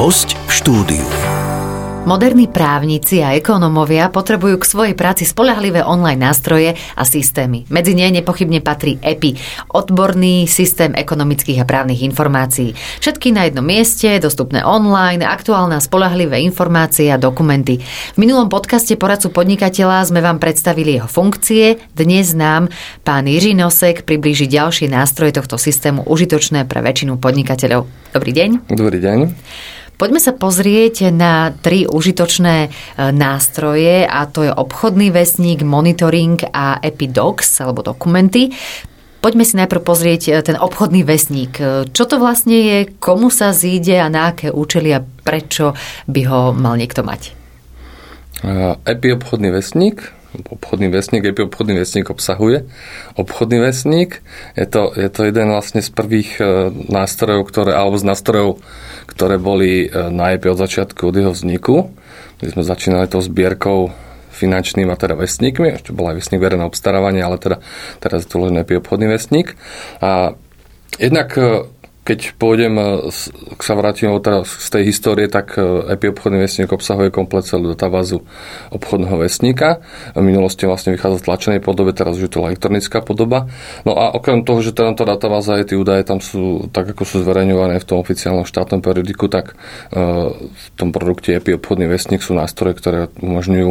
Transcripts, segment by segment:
Host v štúdiu. Moderní právnici a ekonómovia potrebujú k svojej práci spolahlivé online nástroje a systémy. Medzi ne nepochybne patrí EPI, odborný systém ekonomických a právnych informácií. Všetky na jednom mieste, dostupné online, aktuálne a spolahlivé informácie a dokumenty. V minulom podcaste poradcu podnikateľa sme vám predstavili jeho funkcie. Dnes nám pán Jiří Nosek priblíži ďalšie nástroje tohto systému užitočné pre väčšinu podnikateľov. Dobrý deň. Dobrý deň. Poďme sa pozrieť na tri užitočné e, nástroje a to je obchodný vesník, monitoring a Epidocs alebo dokumenty. Poďme si najprv pozrieť e, ten obchodný vesník. E, čo to vlastne je, komu sa zíde a na aké účely a prečo by ho mal niekto mať? EPI obchodný vesník obchodný vesník, EPI obchodný vesník obsahuje. Obchodný vesník je to, je to jeden vlastne z prvých nástrojov, ktoré, alebo z nástrojov, ktoré boli e, na EP od začiatku od jeho vzniku. My sme začínali tou zbierkou finančným a teda vestníkmi, ešte bol aj vestník verejné obstarávanie, ale teda teraz je to len obchodný vestník. A jednak e, keď pôjdem, e, k sa vrátim teda z tej histórie, tak EPI e, obchodný vesník obsahuje komplet celú databázu obchodného vesníka. V minulosti vlastne vychádza v tlačenej podobe, teraz už je to elektronická podoba. No a okrem toho, že teda tá databáza je, tie údaje tam sú tak, ako sú zverejňované v tom oficiálnom štátnom periodiku, tak e, v tom produkte EPI obchodný vesník sú nástroje, ktoré umožňujú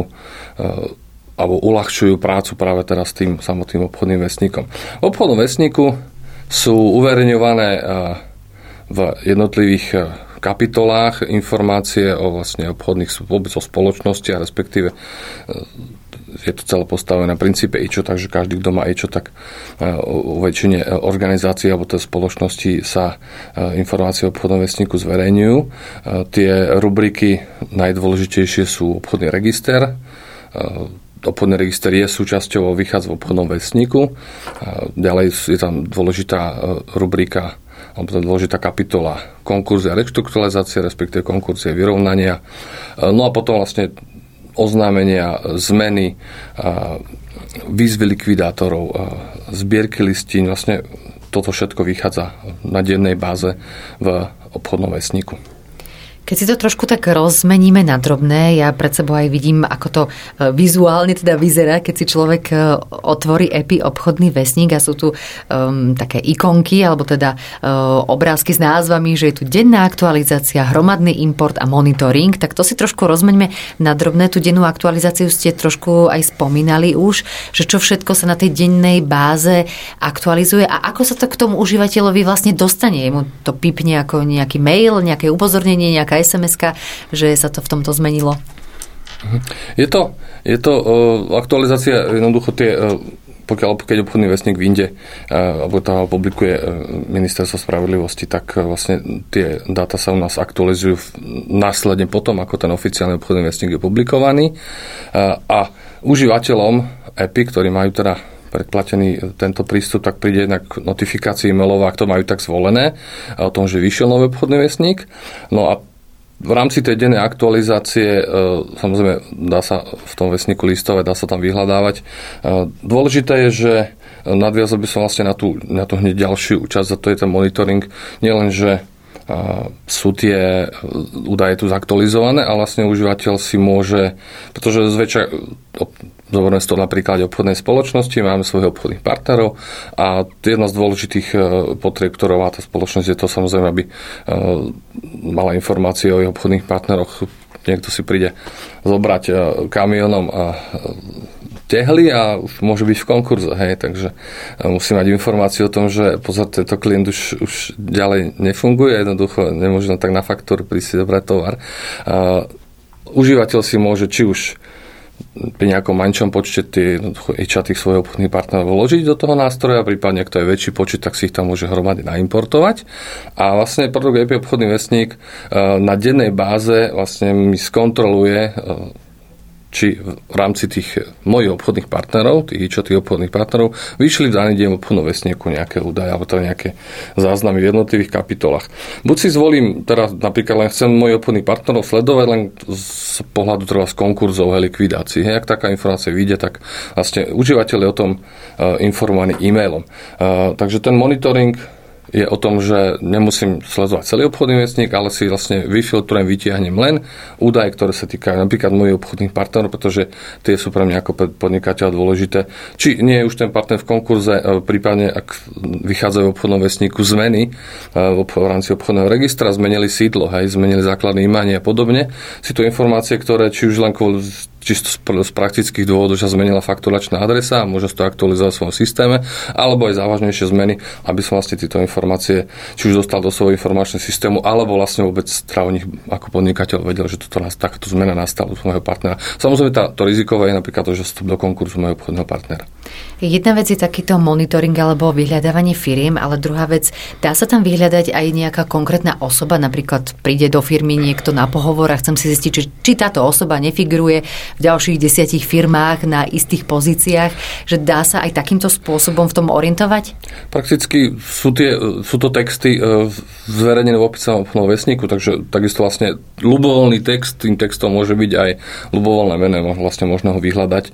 alebo uľahčujú prácu práve teraz tým samotným obchodným vesníkom. V obchodnom vesníku sú uverejňované eh, v jednotlivých eh, kapitolách informácie o vlastne obchodných vôbec o spoločnosti a respektíve eh, je to celé postavené na princípe IČO, takže každý, kto má IČO, tak u väčšine organizácií alebo spoločnosti sa informácie o obchodnom vesníku zverejňujú. Tie rubriky najdôležitejšie sú obchodný register, obchodný register je súčasťou vychádza v obchodnom vesníku. Ďalej je tam dôležitá e, rubrika alebo dôležitá kapitola konkurzy a reštrukturalizácie, respektíve konkurzy a vyrovnania. E, no a potom vlastne oznámenia, zmeny, výzvy likvidátorov, zbierky listín, vlastne toto všetko vychádza na dennej báze v obchodnom vesníku. Keď si to trošku tak rozmeníme na drobné, ja pred sebou aj vidím, ako to e, vizuálne teda vyzerá, keď si človek e, otvorí EPI obchodný vesník a sú tu um, také ikonky, alebo teda um, obrázky s názvami, že je tu denná aktualizácia, hromadný import a monitoring, tak to si trošku rozmeňme na drobné. Tú dennú aktualizáciu ste trošku aj spomínali už, že čo všetko sa na tej dennej báze aktualizuje a ako sa to k tomu užívateľovi vlastne dostane. Mu to pipne ako nejaký mail, nejaké upozornenie, nejaká sms že sa to v tomto zmenilo? Je to, je to uh, aktualizácia, jednoducho tie uh, pokiaľ keď obchodný vesník vyjde alebo to publikuje ministerstvo spravodlivosti, tak vlastne tie dáta sa u nás aktualizujú následne potom, ako ten oficiálny obchodný vesník je publikovaný. A užívateľom EPI, ktorí majú teda predplatený tento prístup, tak príde jednak notifikácii e-mailová, ak to majú tak zvolené, o tom, že vyšiel nový obchodný vesník. No a v rámci tej dennej aktualizácie, e, samozrejme, dá sa v tom vesníku listovať, dá sa tam vyhľadávať. E, dôležité je, že nadviazal by som vlastne na tú, na tú hneď ďalšiu časť, a to je ten monitoring. Nielen, že sú tie údaje tu zaktualizované a vlastne užívateľ si môže, pretože zväčša, zoberme to na príklade obchodnej spoločnosti, máme svojich obchodných partnerov a jedna z dôležitých e, potrieb, ktorou má tá spoločnosť, je to samozrejme, aby e, mala informácie o jej obchodných partneroch. Niekto si príde zobrať e, kamionom a tehly a môže byť v konkurze, hej, takže e, musí mať informáciu o tom, že pozor, tento klient už, už ďalej nefunguje, jednoducho nemôže tak na faktúru prísť dobrať tovar. A užívateľ si môže či už pri nejakom mančom počte tie tých svojho obchodných partnerov vložiť do toho nástroja, prípadne ak to je väčší počet, tak si ich tam môže hromady naimportovať. A vlastne produkt EP obchodný vesník e, na dennej báze vlastne mi skontroluje e, či v rámci tých mojich obchodných partnerov, tých čo tých obchodných partnerov, vyšli v daný deň obchodnom vesnieku nejaké údaje alebo teda nejaké záznamy v jednotlivých kapitolách. Buď si zvolím, teraz napríklad len chcem mojich obchodných partnerov sledovať len z pohľadu treba z konkurzov a likvidácií. Ak taká informácia vyjde, tak vlastne užívateľ je o tom uh, informovaný e-mailom. Uh, takže ten monitoring je o tom, že nemusím sledovať celý obchodný vestník, ale si vlastne vyfiltrujem, vytiahnem len údaje, ktoré sa týkajú napríklad mojich obchodných partnerov, pretože tie sú pre mňa ako podnikateľ dôležité. Či nie je už ten partner v konkurze, e, prípadne ak vychádzajú v obchodnom vestníku zmeny e, v rámci obchodného registra, zmenili sídlo, hej, zmenili základné imanie a podobne. Si to informácie, ktoré či už len kvôli čisto z praktických dôvodov, sa zmenila fakturačná adresa a môže to aktualizovať v svojom systéme, alebo aj závažnejšie zmeny, aby som vlastne tieto informácie či už dostal do svojho informačného systému, alebo vlastne vôbec nich ako podnikateľ vedel, že toto, takáto zmena nastala u môjho partnera. Samozrejme, tá, to rizikové je napríklad to, že vstup do konkurzu môjho obchodného partnera. Jedna vec je takýto monitoring alebo vyhľadávanie firiem, ale druhá vec, dá sa tam vyhľadať aj nejaká konkrétna osoba, napríklad príde do firmy niekto na pohovor a chcem si zistiť, či, či táto osoba nefiguruje v ďalších desiatich firmách na istých pozíciách, že dá sa aj takýmto spôsobom v tom orientovať? Prakticky sú, tie, sú to texty e, zverejnené v opisovom vesníku, takže takisto vlastne ľubovoľný text, tým textom môže byť aj ľubovoľné meno, vlastne možno ho vyhľadať.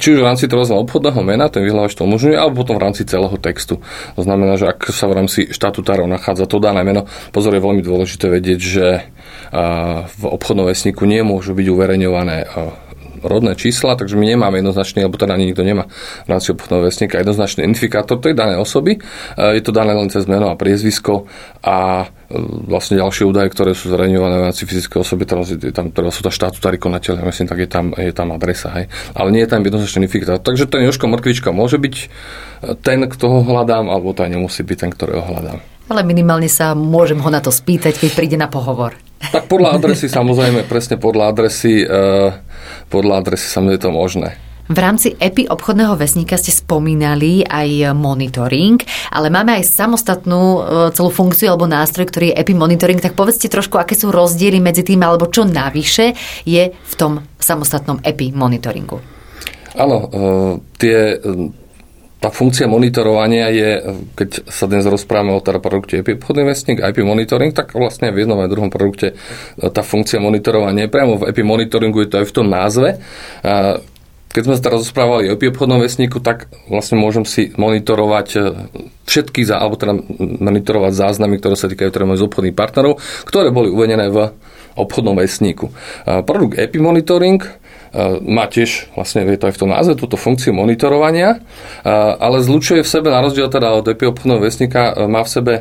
Či už v rámci toho obchodného mena, ten vyhľadač to umožňuje, alebo potom v rámci celého textu. To znamená, že ak sa v rámci štatutárov nachádza to dané meno, pozor je veľmi dôležité vedieť, že v obchodnom vesníku nemôžu byť uverejňované rodné čísla, takže my nemáme jednoznačný, alebo teda ani nikto nemá v rámci obchodného vesníka jednoznačný identifikátor tej danej osoby. Je to dané len cez meno a priezvisko a vlastne ďalšie údaje, ktoré sú zraňované v rámci fyzickej osoby, teraz, je tam, teraz sú tam štátutári konateľe, myslím, tak je tam, je tam adresa, hej. Ale nie je tam jednoznačný identifikátor. Takže ten Joško Morkvička môže byť ten, kto ho hľadám, alebo to aj nemusí byť ten, ktorého hľadám. Ale minimálne sa môžem ho na to spýtať, keď príde na pohovor. Tak podľa adresy, samozrejme, presne podľa adresy, eh, podľa adresy samozrejme je to možné. V rámci EPI obchodného vesníka ste spomínali aj monitoring, ale máme aj samostatnú eh, celú funkciu alebo nástroj, ktorý je EPI monitoring, tak povedzte trošku, aké sú rozdiely medzi tým, alebo čo navyše je v tom samostatnom EPI monitoringu. Áno, eh, tie tá funkcia monitorovania je, keď sa dnes rozprávame o teda produkte IP obchodný vestník, IP monitoring, tak vlastne v jednom aj druhom produkte tá funkcia monitorovania je priamo v IP monitoringu, je to aj v tom názve. Keď sme sa teraz rozprávali o obchodnom vesníku, tak vlastne môžem si monitorovať e, všetky, alebo teda monitorovať záznamy, ktoré sa týkajú teda mojich obchodných partnerov, ktoré boli uvedené v obchodnom vesníku. Produkt EPI Monitoring má tiež, vlastne je to aj v tom názve, túto funkciu monitorovania, ale zlučuje v sebe, na rozdiel teda od EP obchodného vesníka, má v sebe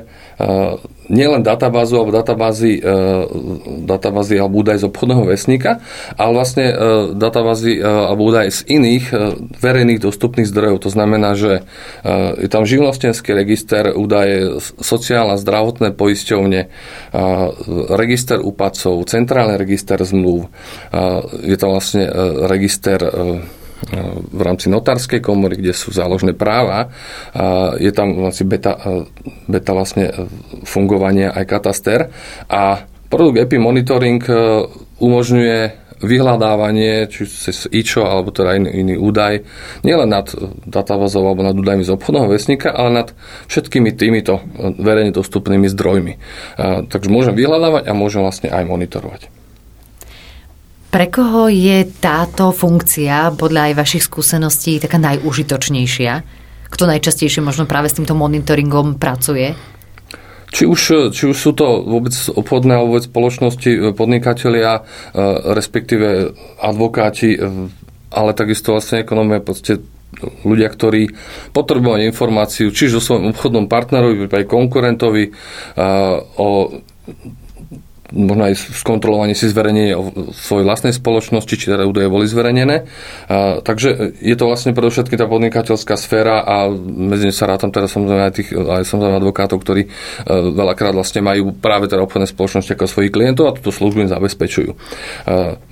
nielen databázu alebo databázy, databázy alebo údaj z obchodného vesníka, ale vlastne databázy alebo údaj z iných verejných dostupných zdrojov. To znamená, že je tam živnostenský register, údaje sociálna, zdravotné poisťovne, register úpadcov, centrálny register zmluv, je tam vlastne register e, v rámci notárskej komory, kde sú záložné práva. Je tam vlastne beta, e, beta vlastne e, fungovania aj kataster. A produkt EPI Monitoring umožňuje vyhľadávanie, či cez IČO alebo teda iný, iný údaj, nielen nad databázou alebo nad údajmi z obchodného vesníka, ale nad všetkými týmito verejne dostupnými zdrojmi. Takže môžem vyhľadávať a môžem vlastne aj monitorovať. Pre koho je táto funkcia podľa aj vašich skúseností taká najúžitočnejšia? Kto najčastejšie možno práve s týmto monitoringom pracuje? Či už, či už sú to vôbec obchodné alebo vôbec spoločnosti, podnikatelia, e, respektíve advokáti, e, ale takisto vlastne ekonómia, proste ľudia, ktorí potrebujú informáciu, čiže o svojom obchodnom partnerovi, aj konkurentovi, e, o možno aj skontrolovanie si zverejnenie svojej vlastnej spoločnosti, či teda údaje boli zverejnené. Takže je to vlastne predovšetkým tá podnikateľská sféra a medzi sa rátam teda samozrejme aj tých aj samozrejme advokátov, ktorí e, veľakrát vlastne majú práve teda obchodné spoločnosti ako svojich klientov a túto službu im zabezpečujú. A,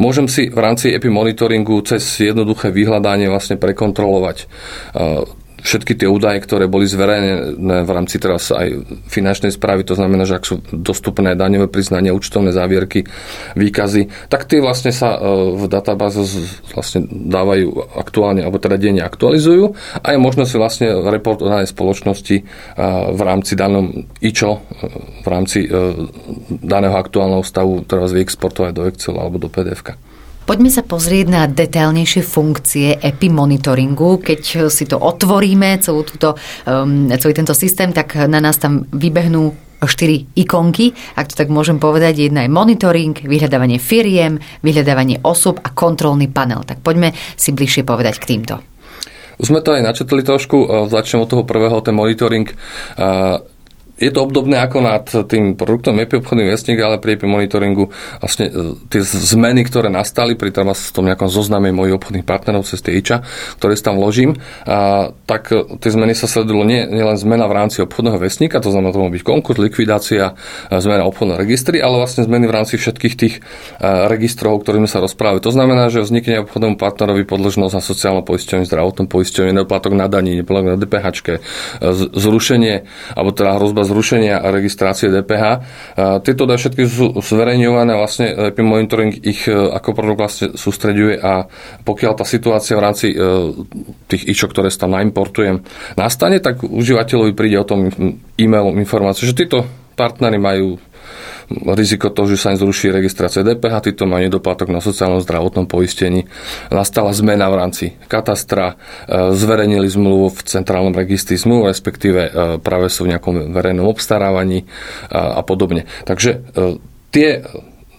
môžem si v rámci EPI monitoringu cez jednoduché vyhľadanie vlastne prekontrolovať všetky tie údaje, ktoré boli zverejnené v rámci teraz aj finančnej správy, to znamená, že ak sú dostupné daňové priznania, účtovné závierky, výkazy, tak tie vlastne sa e, v databáze vlastne dávajú aktuálne, alebo teda denne aktualizujú a je možno si vlastne report o danej spoločnosti e, v rámci danom IČO, e, v rámci daného aktuálneho stavu teraz vyexportovať do Excelu alebo do pdf -ka. Poďme sa pozrieť na detailnejšie funkcie EPI monitoringu. Keď si to otvoríme, celú túto, um, celý tento systém, tak na nás tam vybehnú štyri ikonky, ak to tak môžem povedať. Jedna je monitoring, vyhľadávanie firiem, vyhľadávanie osob a kontrolný panel. Tak poďme si bližšie povedať k týmto. Už sme to aj načetli trošku, začnem od toho prvého, ten monitoring je to obdobné ako nad tým produktom EPI obchodný vesník, ale pri EPI monitoringu vlastne e, tie zmeny, ktoré nastali pri tom, tom nejakom zozname mojich obchodných partnerov cez tie IČA, ktoré si tam vložím, a, tak e, tie zmeny sa sledujú nie, nielen zmena v rámci obchodného vesníka, to znamená, to môže byť konkurs, likvidácia, zmena obchodného registry, ale vlastne zmeny v rámci všetkých tých registrov, ktorými sa rozprávajú. To znamená, že vznikne obchodnému partnerovi podložnosť na sociálne poisťovanie, zdravotnom poisťovanie, nedoplatok na daní, nedoplatok na DPH, zrušenie, alebo teda hrozba zrušenia registrácie DPH. Tieto údaje všetky sú zverejňované, vlastne IP Monitoring ich e, ako produkt vlastne sústreďuje a pokiaľ tá situácia v rámci e, tých IČO, ktoré tam naimportujem, nastane, tak užívateľovi príde o tom e-mailom informáciu, že títo partnery majú riziko toho, že sa im zruší registrácia DPH, títo majú nedoplatok na sociálnom zdravotnom poistení. Nastala zmena v rámci katastra, e, zverejnili zmluvu v centrálnom registri zmluv, respektíve e, práve sú v nejakom verejnom obstarávaní e, a podobne. Takže tie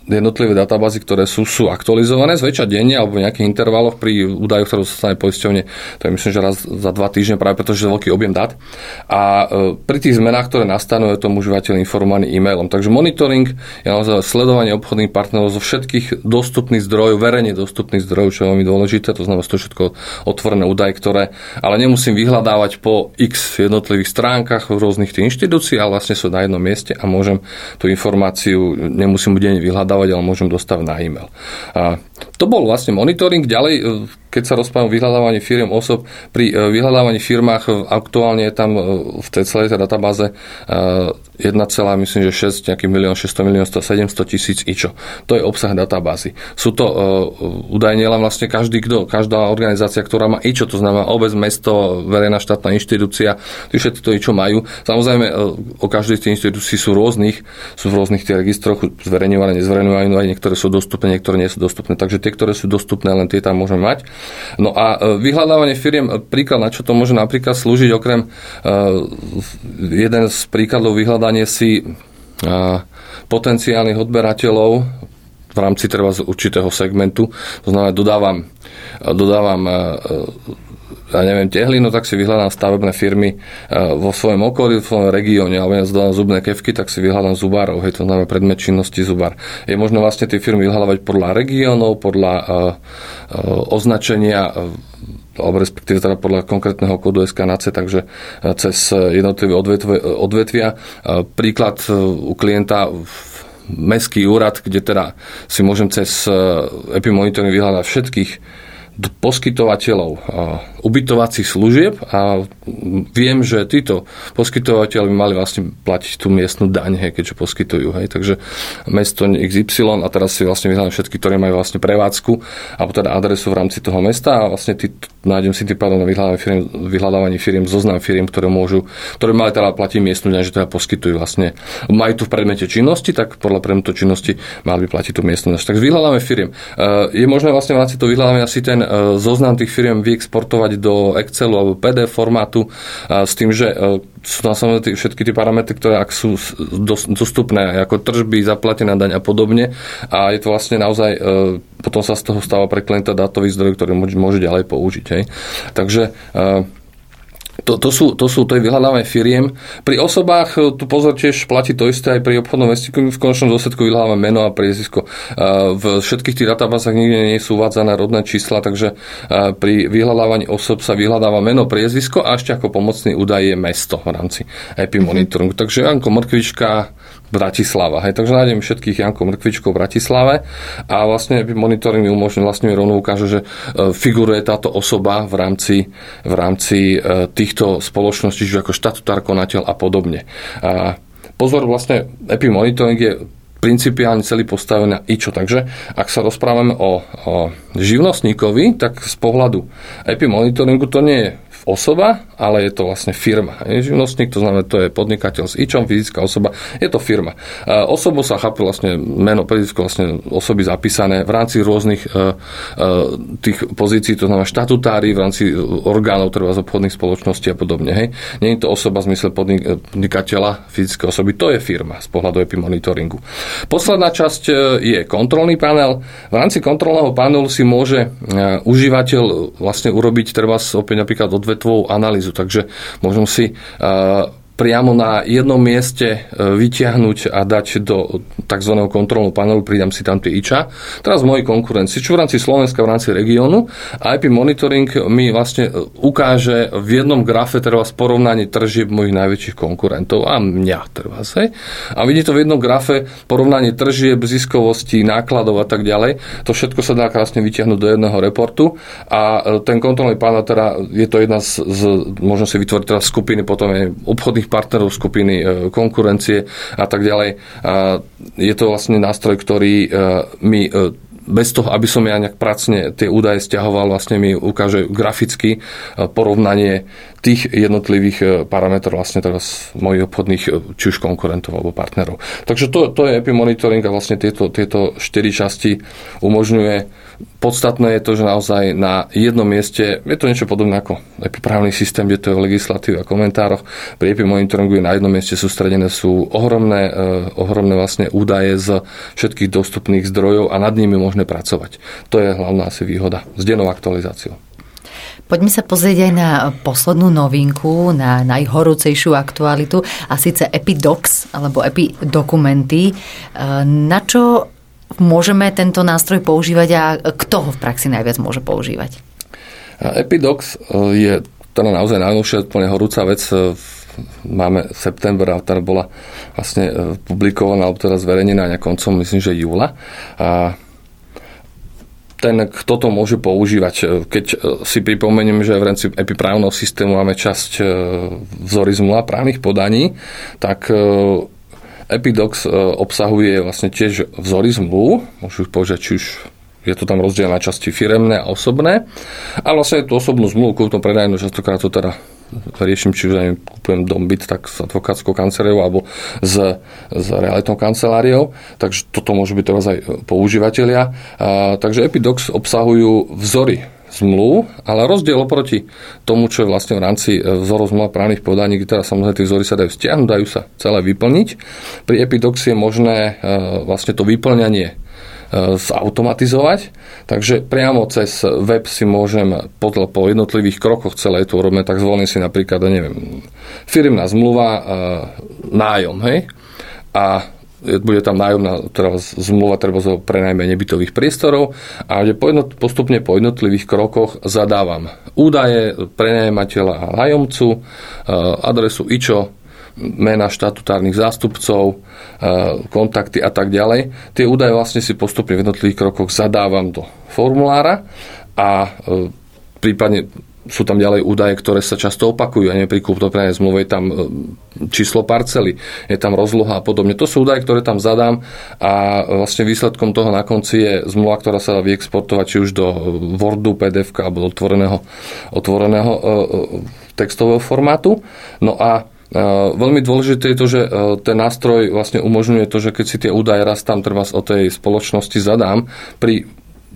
jednotlivé databázy, ktoré sú, sú aktualizované zväčša denne alebo v nejakých intervaloch pri údajoch, ktoré sa stane poisťovne, to je myslím, že raz za dva týždne práve preto, že je veľký objem dát. A e, pri tých zmenách, ktoré nastanú, je tomu užívateľ informovaný e-mailom. Takže monitoring je naozaj sledovanie obchodných partnerov zo všetkých dostupných zdrojov, verejne dostupných zdrojov, čo je veľmi dôležité, to znamená, to všetko otvorené údaje, ktoré ale nemusím vyhľadávať po x jednotlivých stránkach v rôznych tých inštitúcií, ale vlastne sú na jednom mieste a môžem tú informáciu, nemusím deň vyhľadávať vyhľadávať, ale môžem dostať na e-mail. A to bol vlastne monitoring. Ďalej, e, keď sa rozprávam o vyhľadávaní firiem osob, pri e, vyhľadávaní firmách e, aktuálne je tam v tej celej tej databáze 1, myslím, že 6, nejaký milión, 600 milión, 700 tisíc ičo. To je obsah databázy. Sú to údaje nielen vlastne každý, kto, každá organizácia, ktorá má ičo, to znamená obec, mesto, verejná štátna inštitúcia, tí všetci to ičo majú. Samozrejme, o každej z tých inštitúcií sú rôznych, sú v rôznych tých registroch zverejňované, nezverejňované, aj niektoré sú dostupné, niektoré nie sú dostupné. Takže tie, ktoré sú dostupné, len tie tam môžeme mať. No a e, vyhľadávanie firiem, e, príklad, na čo to môže napríklad slúžiť, okrem e, jeden z príkladov vyhľadanie si potenciálnych odberateľov v rámci treba z určitého segmentu. To znamená, dodávam, dodávam ja neviem, tehlinu, tak si vyhľadám stavebné firmy vo svojom okolí, v svojom regióne, alebo ja zdám zubné kevky, tak si vyhľadám zubárov, hej, to znamená predmet činnosti zubár. Je možno vlastne tie firmy vyhľadávať podľa regiónov, podľa uh, uh, označenia alebo respektíve teda podľa konkrétneho kódu SKNAC, takže cez jednotlivé odvetvia. Príklad u klienta mestský úrad, kde teda si môžem cez epimonitoring vyhľadať všetkých poskytovateľov ubytovacích služieb a viem, že títo poskytovateľi by mali vlastne platiť tú miestnu daň, hej, keďže poskytujú. Hej. Takže mesto XY a teraz si vlastne vyhľadám všetky, ktoré majú vlastne prevádzku alebo teda adresu v rámci toho mesta a vlastne tí, nájdem si tým pádom na firiem, vyhľadávaní firiem zoznam firiem, ktoré môžu, ktoré mali teda platiť miestnu daň, že teda poskytujú vlastne, majú tu v predmete činnosti, tak podľa predmetu činnosti mali by platiť tú miestnu daň. Takže vyhľadáme firiem. Je možné vlastne v rámci toho vyhľadávania si ten e, zoznam tých firiem vyexportovať do Excelu alebo PDF formátu s tým, že e, sú tam samozrejme všetky tie parametre, ktoré ak sú dostupné, ako tržby, zaplatená daň a podobne. A je to vlastne naozaj, e, potom sa z toho stáva pre klienta dátový zdroj, ktorý môže ďalej použiť. Hej. Takže e, to, to, sú, to sú to je vyhľadávanie firiem. Pri osobách e, tu pozor tiež platí to isté aj pri obchodnom vestníku. V konečnom dôsledku vyhľadávame meno a priezisko. E, v všetkých tých databázach nikde nie sú uvádzané rodné čísla, takže e, pri vyhľadávaní osob sa vyhľadáva meno, priezisko a ešte ako pomocný údaj je mesto v rámci monitoringu. Mm-hmm. Takže Janko Mrkvička, Bratislava. Hej, takže nájdem všetkých Janko Mrkvičkov v Bratislave a vlastne monitoring mi umožňuje, vlastne mi rovno ukáže, že e, figuruje táto osoba v rámci, v rámci e, týchto spoločností, čiže ako štatutár, konateľ a podobne. A pozor, vlastne EPI monitoring je principiálne celý postavený na IČO. Takže ak sa rozprávame o, o živnostníkovi, tak z pohľadu EPI monitoringu to nie je osoba, ale je to vlastne firma. Živnostník, to znamená, to je podnikateľ s ičom, fyzická osoba, je to firma. Osobu sa chápe vlastne meno fyzické vlastne osoby zapísané v rámci rôznych tých pozícií, to znamená štatutári, v rámci orgánov, treba z obchodných spoločností a podobne. Hej. Nie je to osoba v zmysle podnikateľa, fyzické osoby, to je firma z pohľadu epimonitoringu. Posledná časť je kontrolný panel. V rámci kontrolného panelu si môže užívateľ vlastne urobiť treba opäť napríklad odvetvovú analýzu, takže môžem si priamo na jednom mieste e, vyťahnuť a dať do tzv. kontrolného panelu, pridám si tam tie IČA. Teraz v mojej konkurencii, čo v rámci Slovenska, v rámci regiónu. IP Monitoring mi vlastne e, ukáže v jednom grafe treba porovnanie tržieb mojich najväčších konkurentov a mňa treba hej. A vidíte to v jednom grafe porovnanie tržieb, ziskovosti, nákladov a tak ďalej. To všetko sa dá krásne vyťahnuť do jedného reportu a e, ten kontrolný panel teda je to jedna z, z možno si vytvoriť teraz skupiny potom aj obchodných partnerov skupiny, e, konkurencie a tak ďalej. Je to vlastne nástroj, ktorý e, mi e, bez toho, aby som ja nejak pracne tie údaje stiahoval, vlastne mi ukáže graficky porovnanie tých jednotlivých parametrov vlastne teraz mojich obchodných, či už konkurentov alebo partnerov. Takže to, to je epimonitoring a vlastne tieto, tieto štyri časti umožňuje Podstatné je to, že naozaj na jednom mieste, je to niečo podobné ako epiprávny systém, kde to je v legislatíve a komentároch, pri epimonitoringu je na jednom mieste sústredené sú ohromné, eh, ohromné vlastne údaje z všetkých dostupných zdrojov a nad nimi možné pracovať. To je hlavná asi výhoda s dennou aktualizáciou. Poďme sa pozrieť aj na poslednú novinku, na najhorúcejšiu aktualitu a síce Epidocs alebo Epidokumenty. Eh, na čo môžeme tento nástroj používať a kto ho v praxi najviac môže používať? Epidox e, je teda naozaj najnovšia, úplne horúca vec. E, máme september a teda bola vlastne e, publikovaná, alebo teda zverejnená koncom, myslím, že júla. A ten, kto to môže používať. Keď si pripomeniem, že v rámci epiprávneho systému máme časť vzory zmluva právnych podaní, tak Epidox e, obsahuje vlastne tiež vzory zmluv, môžu povedať, či už je to tam rozdiel na časti firemné a osobné. A vlastne tú osobnú zmluvu, kúpnu predajnú, častokrát to teda riešim, či už aj kúpujem dom byt, tak s advokátskou kanceláriou alebo s, s realitnou kanceláriou. Takže toto môžu byť teraz aj používateľia. A, takže Epidox obsahujú vzory zmluv, ale rozdiel oproti tomu, čo je vlastne v rámci e, vzorov zmluv právnych podaní, kde teda samozrejme tie vzory sa dajú stiahnuť, dajú sa celé vyplniť. Pri Epidox je možné e, vlastne to vyplňanie e, zautomatizovať, takže priamo cez web si môžem po, po jednotlivých krokoch celé to urobíme, tak zvolím si napríklad, neviem, firmná zmluva, nájom, hej, a bude tam nájomná teda zmluva treba o prenajme nebytových priestorov a postupne po jednotlivých krokoch zadávam údaje prenajímateľa a nájomcu, e, adresu IČO, mena štatutárnych zástupcov, e, kontakty a tak ďalej. Tie údaje vlastne si postupne v jednotlivých krokoch zadávam do formulára a e, prípadne sú tam ďalej údaje, ktoré sa často opakujú. A pri kúpno-prenej zmluve je tam e, číslo parcely, je tam rozloha a podobne. To sú údaje, ktoré tam zadám a vlastne výsledkom toho na konci je zmluva, ktorá sa dá vyexportovať či už do Wordu, PDF alebo do otvoreného, otvoreného textového formátu. No a Veľmi dôležité je to, že ten nástroj vlastne umožňuje to, že keď si tie údaje raz tam treba o tej spoločnosti zadám, pri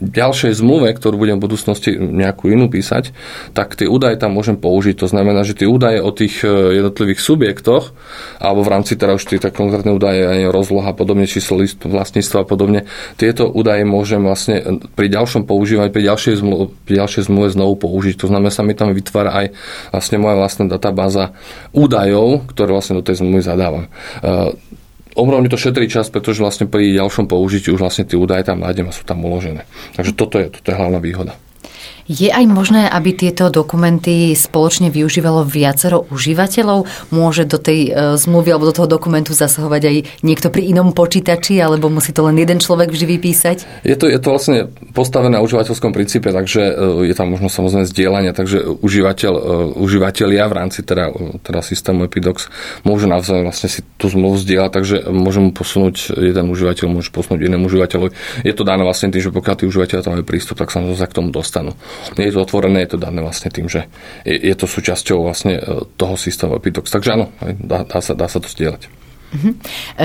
ďalšej zmluve, ktorú budem v budúcnosti nejakú inú písať, tak tie údaje tam môžem použiť. To znamená, že tie údaje o tých e, jednotlivých subjektoch, alebo v rámci teda už tie konkrétne údaje, aj rozloha, podobne číslo listu, vlastníctva a podobne, tieto údaje môžem vlastne pri ďalšom používaní, pri ďalšej zmluve, pri ďalšej zmluve znovu použiť. To znamená, sa mi tam vytvára aj vlastne moja vlastná databáza údajov, ktoré vlastne do tej zmluvy zadávam. E, Ohromne to šetrí čas, pretože vlastne pri ďalšom použití už vlastne tie údaje tam nájdem a sú tam uložené. Takže toto je, toto je hlavná výhoda. Je aj možné, aby tieto dokumenty spoločne využívalo viacero užívateľov? Môže do tej e, zmluvy alebo do toho dokumentu zasahovať aj niekto pri inom počítači, alebo musí to len jeden človek vždy vypísať? Je to, je to vlastne postavené na užívateľskom princípe, takže e, je tam možno samozrejme zdieľanie, takže užívateľ, e, užívateľia v rámci teda, teda systému Epidox môžu navzájom vlastne si tú zmluvu zdieľať, takže môže mu posunúť jeden užívateľ, môže posunúť inému užívateľovi. Je to dané vlastne tým, že pokiaľ tí užívateľia tam majú prístup, tak sa k tomu dostanú. Nie je to otvorené, je to dané vlastne tým, že je, je to súčasťou vlastne toho systému Epitox. Takže áno, dá, dá, sa, dá sa to zdieľať. Mhm.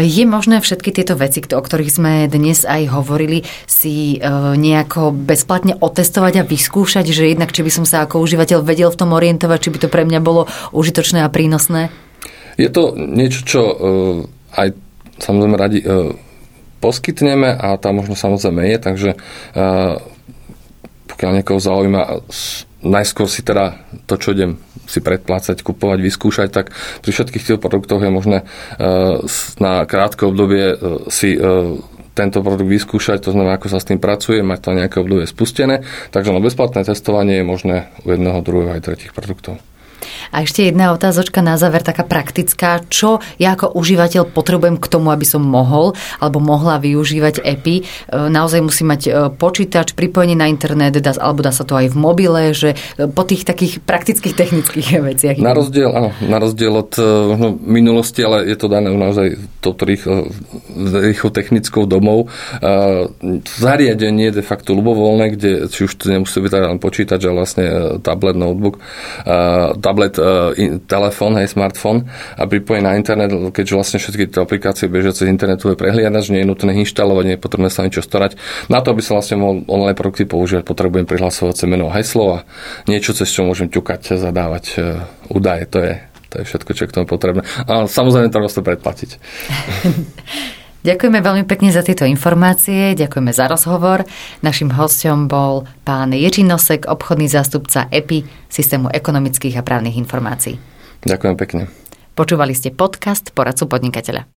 Je možné všetky tieto veci, o ktorých sme dnes aj hovorili, si e, nejako bezplatne otestovať a vyskúšať, že jednak či by som sa ako užívateľ vedel v tom orientovať, či by to pre mňa bolo užitočné a prínosné? Je to niečo, čo e, aj samozrejme radi e, poskytneme a tá možno samozrejme je, takže pokiaľ niekoho zaujíma, najskôr si teda to, čo idem si predplácať, kupovať, vyskúšať, tak pri všetkých týchto produktoch je možné e, na krátke obdobie e, si e, tento produkt vyskúšať, to znamená, ako sa s tým pracuje, mať to nejaké obdobie spustené. Takže na bezplatné testovanie je možné u jedného, druhého aj tretich produktov. A ešte jedna otázočka na záver, taká praktická. Čo ja ako užívateľ potrebujem k tomu, aby som mohol alebo mohla využívať EPI? E, naozaj musím mať e, počítač, pripojenie na internet, alebo dá sa to aj v mobile, že e, po tých takých praktických technických veciach. Na rozdiel, áno, na rozdiel od no, minulosti, ale je to dané naozaj toto rýchlo, technickou domov. Zariadenie de facto ľubovoľné, kde či už to nemusí byť len počítač, ale vlastne tablet, notebook, tablet, uh, telefón, hej, smartfón a pripojí na internet, keďže vlastne všetky tie aplikácie bežia cez internetové prehliadač, nie je nutné inštalovať, nie je potrebné sa niečo starať. Na to, aby sa vlastne mohol online produkty používať, potrebujem prihlasovať meno a heslo a niečo, cez čo môžem ťukať, zadávať uh, údaje. To je, to je všetko, čo je k tomu potrebné. A samozrejme treba to predplatiť. Ďakujeme veľmi pekne za tieto informácie, ďakujeme za rozhovor. Našim hostom bol pán Jiří Nosek, obchodný zástupca EPI, systému ekonomických a právnych informácií. Ďakujem pekne. Počúvali ste podcast Poradcu podnikateľa.